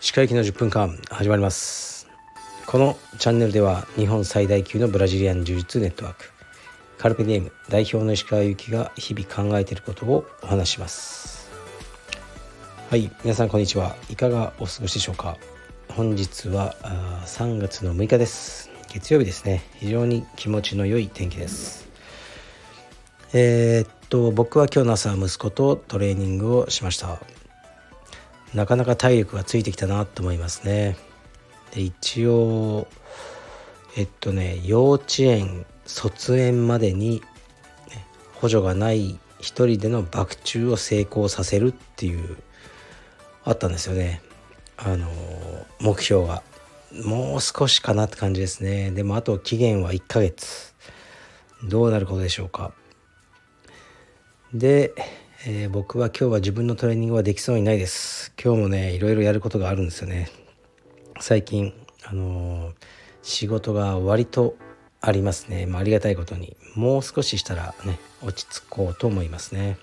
歯科行きの10分間始まります。このチャンネルでは日本最大級のブラジリアン柔術ネットワークカルペディエム代表の石川由紀が日々考えていることをお話します。はい皆さんこんにちはいかがお過ごしでしょうか。本日は3月の6日です。月曜日ですね。非常に気持ちの良い天気です。えー、っと僕は今日の朝息子とトレーニングをしました。なかなか体力がついてきたなと思いますね。で一応えっとね幼稚園卒園までに、補助がない一人での爆中を成功させるっていうあったんですよね。あの目標が。もう少しかなって感じですね。でもあと期限は1ヶ月。どうなることでしょうか。で、えー、僕は今日は自分のトレーニングはできそうにないです。今日もねいろいろやることがあるんですよね。最近あのー、仕事が割とありますね、まあ、ありがたいことに。もう少ししたらね落ち着こうと思いますね。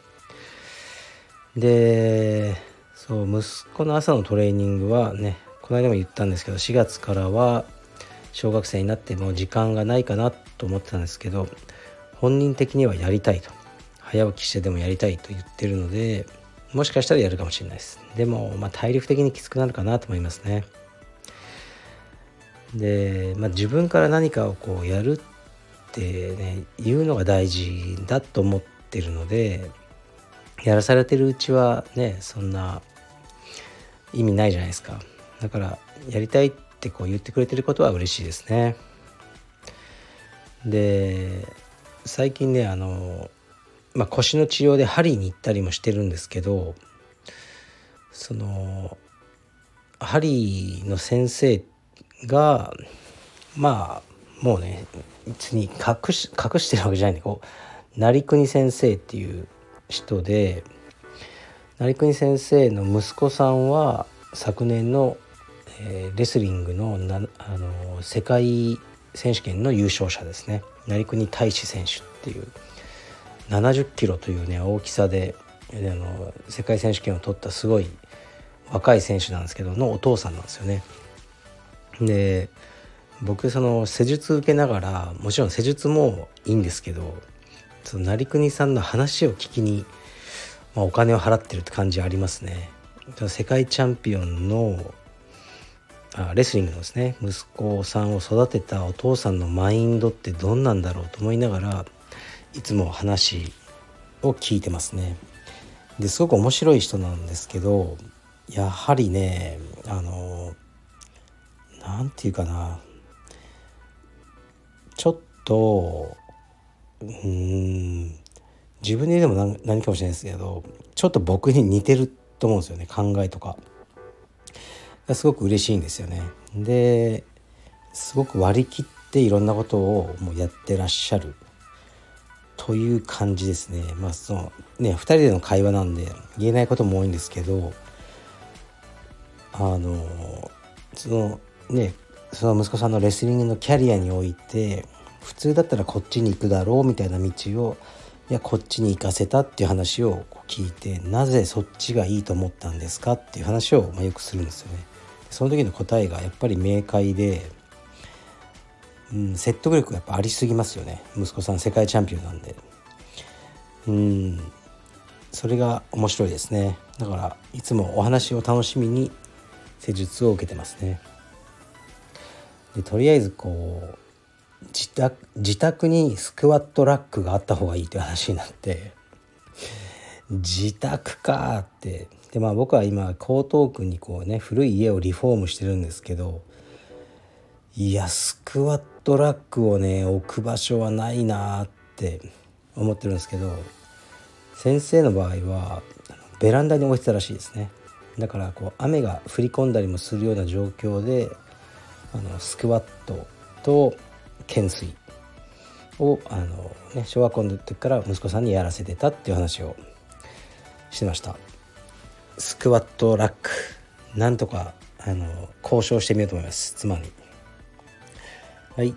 でそう息子の朝のトレーニングはねこの間も言ったんですけど4月からは小学生になっても時間がないかなと思ってたんですけど本人的にはやりたいと。早起きしてでもやりたいと言ってるのでもしかしたらやるかもしれないです。でも、まあ、体力的にきつくなるかなと思いますね。で、まあ、自分から何かをこうやるってね言うのが大事だと思ってるのでやらされてるうちはねそんな意味ないじゃないですか。だからやりたいってこう言ってくれてることは嬉しいですね。で最近ねあのまあ、腰の治療で針に行ったりもしてるんですけどその針の先生がまあもうね別に隠し隠してるわけじゃないんでこう成国先生っていう人で成国先生の息子さんは昨年の、えー、レスリングのなあの世界選手権の優勝者ですね。成国大志選手っていう。70キロというね大きさであの世界選手権を取ったすごい若い選手なんですけどのお父さんなんですよね。で僕その施術受けながらもちろん施術もいいんですけどその成国さんの話を聞きに、まあ、お金を払ってるって感じありますね。世界チャンピオンのあレスリングのですね息子さんを育てたお父さんのマインドってどんなんだろうと思いながらいつも話を聞いてますね。ですごく面白い人なんですけどやはりねあの何て言うかなちょっとうん自分で言うのも何かもしれないですけどちょっと僕に似てると思うんですよね考えとか。すごく嬉しいんですよね。ですごく割り切っていろんなことをもうやってらっしゃるという感じですね。まあそのね2人での会話なんで言えないことも多いんですけどあのそのねその息子さんのレスリングのキャリアにおいて普通だったらこっちに行くだろうみたいな道をいやこっちに行かせたっていう話を聞いてなぜそっちがいいと思ったんですかっていう話を、ま、よくするんですよね。その時の答えがやっぱり明快でうん、説得力やっぱありすぎますよね。息子さん世界チャンピオンなんで。うん。それが面白いですね。だからいつもお話を楽しみに施術を受けてますね。でとりあえずこう自宅自宅にスクワットラックがあった方がいいという話になって。自宅かって。でまあ僕は今江東区にこうね古い家をリフォームしてるんですけどいやスクワットラックをね置く場所はないなって思ってるんですけど先生の場合はベランダに置いてたらしいですね。だからこう雨が降り込んだりもするような状況であのスクワットと懸垂をあの、ね、小学校の時から息子さんにやらせてたっていう話をしてました。スクワットラックなんとかあの交渉してみようと思います。妻に。はい。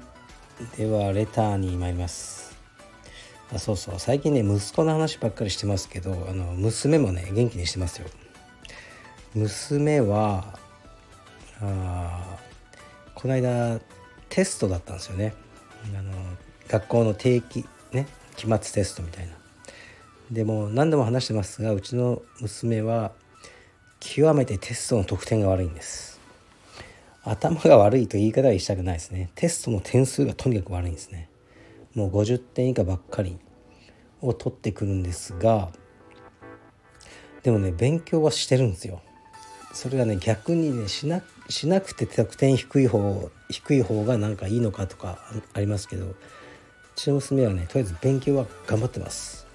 ではレターに参ります。あそうそう。最近ね息子の話ばっかりしてますけどあの娘もね元気にしてますよ。娘はあこの間テストだったんですよね。あの学校の定期ね期末テストみたいな。でも何度も話してますがうちの娘は極めてテストの得点が悪いんです。頭が悪いと言い方はしたくないですね。テストの点数がとにかく悪いんですね。もう50点以下ばっかりを取ってくるんですがでもね勉強はしてるんですよ。それがね逆にねしなしなくて得点低い方低い方がなんかいいのかとかありますけどうちの娘はねとりあえず勉強は頑張ってます。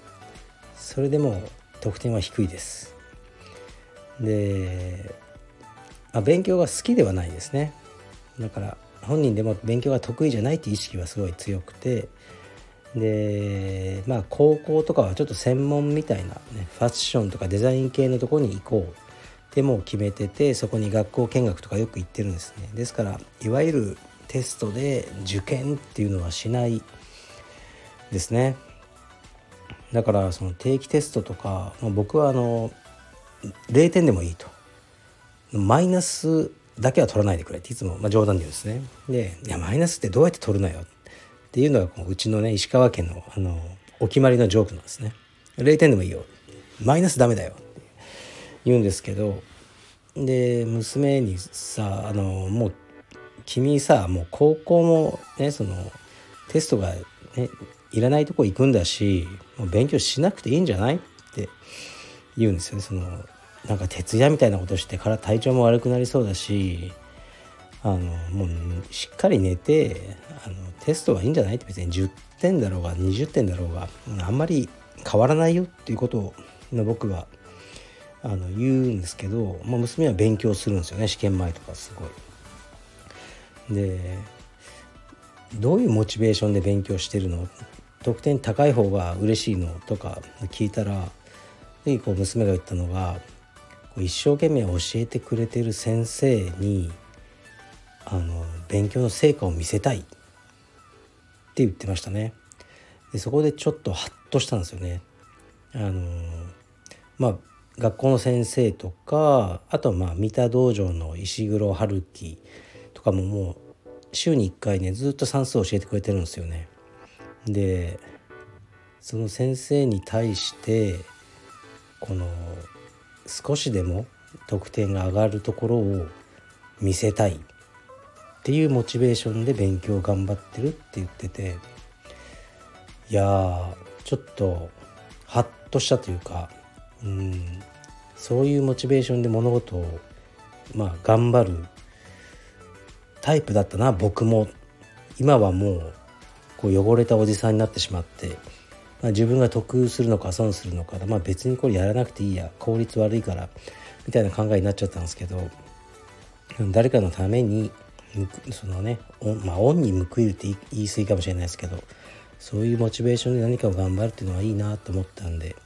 それでも得点は低いです。で、まあ、勉強が好きではないですね。だから本人でも勉強が得意じゃないっていう意識はすごい強くてでまあ高校とかはちょっと専門みたいな、ね、ファッションとかデザイン系のとこに行こう。でも決めててそこに学校見学とかよく行ってるんですね。ですからいわゆるテストで受験っていうのはしないですね。だからその定期テストとか、ま、僕はあの0点でもいいと。マイナスだけは取らないでくれっていつも、まあ、冗談で言うんですね。でいやマイナスってどうやって取るのよ。っていうのがうちのね石川県のあのお決まりのジョークなんですね。0点でもいいよ。マイナスダメだよ。って言うんですけどで娘にさあのもう君さもう高校もねそのテストが、ね、いらないとこ行くんだしもう勉強しなくていいんじゃない？って言うんですよね。そのなんか徹夜みたいなことしてから体調も悪くなりそうだしあのもうしっかり寝てあのテストはいいんじゃないって別に10点だろうが20点だろうがあんまり変わらないよっていうことを僕はあの言うんですけど、まあ、娘は勉強するんですよね試験前とかすごい。でどういうモチベーションで勉強してるの？得点高い方が嬉しいの？とか聞いたらでこう娘が言ったのが一生懸命教えてくれてる先生にあの勉強の成果を見せたいって言ってましたね。でそこでちょっとハッとしたんですよね。あのまあ学校の先生とかあとまあ三田道場の石黒春樹とかももう週に1回ねずっと算数を教えてくれてるんですよね。でその先生に対してこの少しでも得点が上がるところを見せたいっていうモチベーションで勉強頑張ってるって言ってていやちょっとハッとしたというかうんそういうモチベーションで物事をまあ頑張るタイプだったな僕も。今はもうこう汚れたおじさんになってしまって、まあ、自分が得するのか損するのかまあ別にこれやらなくていいや。効率悪いから。みたいな考えになっちゃったんですけど。誰かのためにそのねまあ恩に報いるって言い過ぎかもしれないですけど。そういうモチベーションで何かを頑張るっていうのはいいなと思ったんで。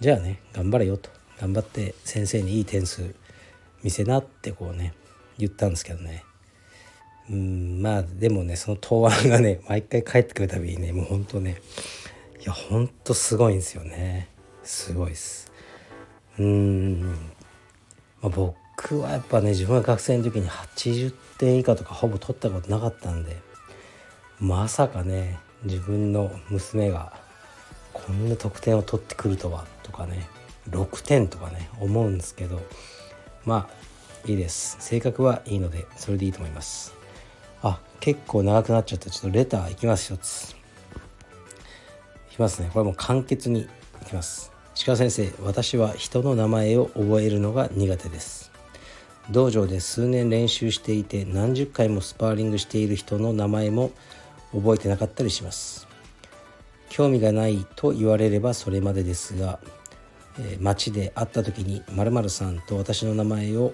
じゃあね頑張れよと。頑張って先生にいい点数見せなってこうね言ったんですけどね。うんまあでもねその答案がね毎回帰ってくるたびにねもうほんとね。やほんとすごいんですよね。すごいです。うん。ま、僕はやっぱね自分が学生の時に80点以下とかほぼ取ったことなかったんでまさかね自分の娘がこんな得点を取ってくるとはとかね6点とかね思うんですけどまあいいです。性格はいいのでそれでいいと思います。あ結構長くなっちゃった。ちょっとレターいきます一つきますね。これも簡潔にいきます。鹿先生私は人の名前を覚えるのが苦手です。道場で数年練習していて何十回もスパーリングしている人の名前も覚えてなかったりします。興味がないと言われればそれまでですが、えー、街で会った時に〇〇さんと私の名前を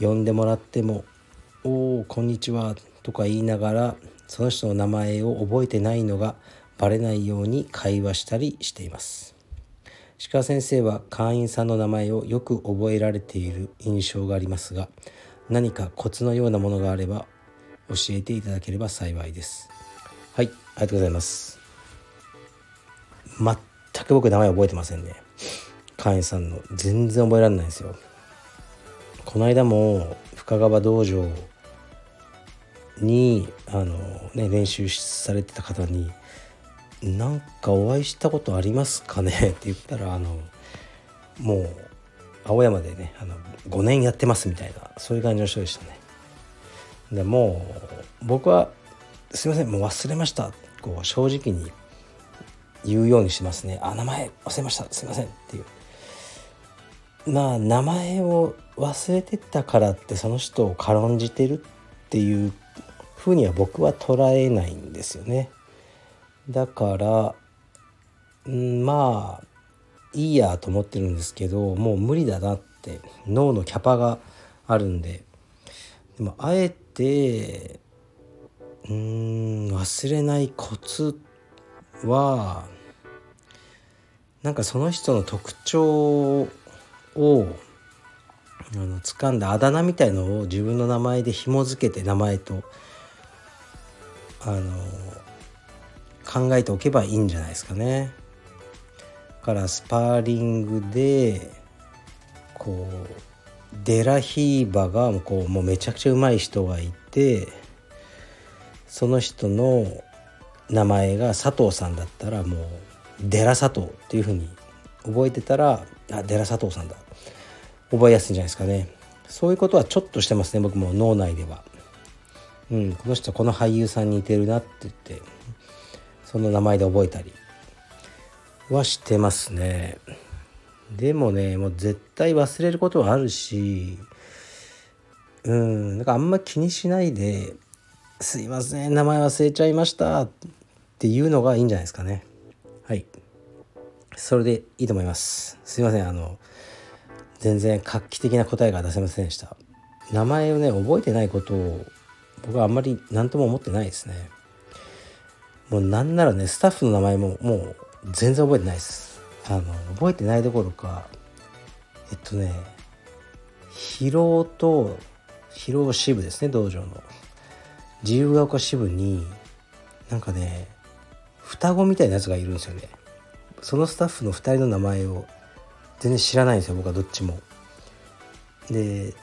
呼んでもらっても「おおこんにちは」とか言いながらその人の名前を覚えてないのがバレないように会話したりしています。鹿先生は会員さんの名前をよく覚えられている印象がありますが何かコツのようなものがあれば教えていただければ幸いです。はいありがとうございます。全く僕名前覚えてませんね。会員さんの。全然覚えられないんですよ。この間も深川道場にあの、ね、練習されてた方に「なんかお会いしたことありますかね? 」って言ったらあのもう青山でねあの5年やってますみたいなそういう感じの人でしたね。でもう僕は「すいませんもう忘れました」こう正直に言うようにしますね「あ名前忘れましたすいません」っていう。まあ名前を忘れてたからってその人を軽んじてるっていうふうには僕は捉えないんですよね。だからんまあいいやと思ってるんですけどもう無理だなって脳のキャパがあるんで。でもあえてうん忘れないコツはなんかその人の特徴をあの掴んだあだ名みたいのを自分の名前で紐付けて名前とあの考えておけばいいんじゃないですかね。からスパーリングでこうデラヒーバがこうもうめちゃくちゃうまい人がいてその人の名前が佐藤さんだったらもうデラ佐藤っていうふうに覚えてたらあデラ佐藤さんだ覚えやすいんじゃないですかねそういうことはちょっとしてますね僕も脳内では。うん、この人この俳優さんに似てるなって言ってその名前で覚えたり。はしてますね。でもねもう絶対忘れることはあるしうんなんかあんま気にしないで「すいません名前忘れちゃいました」っていうのがいいんじゃないですかね。はい。それでいいと思います。すいませんあの全然画期的な答えが出せませんでした。名前をね覚えてないことを僕はあんまり何とも思ってないですね。もうなんならねスタッフの名前ももう全然覚えてないです。あの覚えてないどころかえっとね疲労と疲労支部ですね道場の。自由が丘支部になんかね双子みたいなやつがいるんですよね。そのスタッフの2人の名前を全然知らないんですよ僕はどっちも。で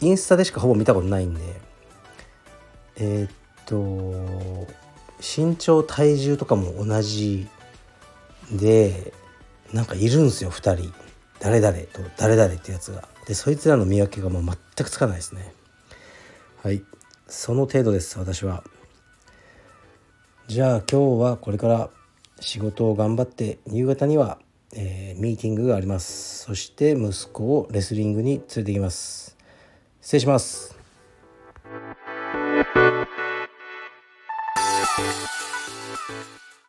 インスタでしかほぼ見たことないんで。えー、っと身長体重とかも同じでなんかいるんですよ2人。誰々と誰々ってやつが。でそいつらの見分けがもう全くつかないですね。はい。その程度です私は。じゃあ今日はこれから仕事を頑張って夕方には、えー、ミーティングがあります。そして息子をレスリングに連れてきます。失礼します。You.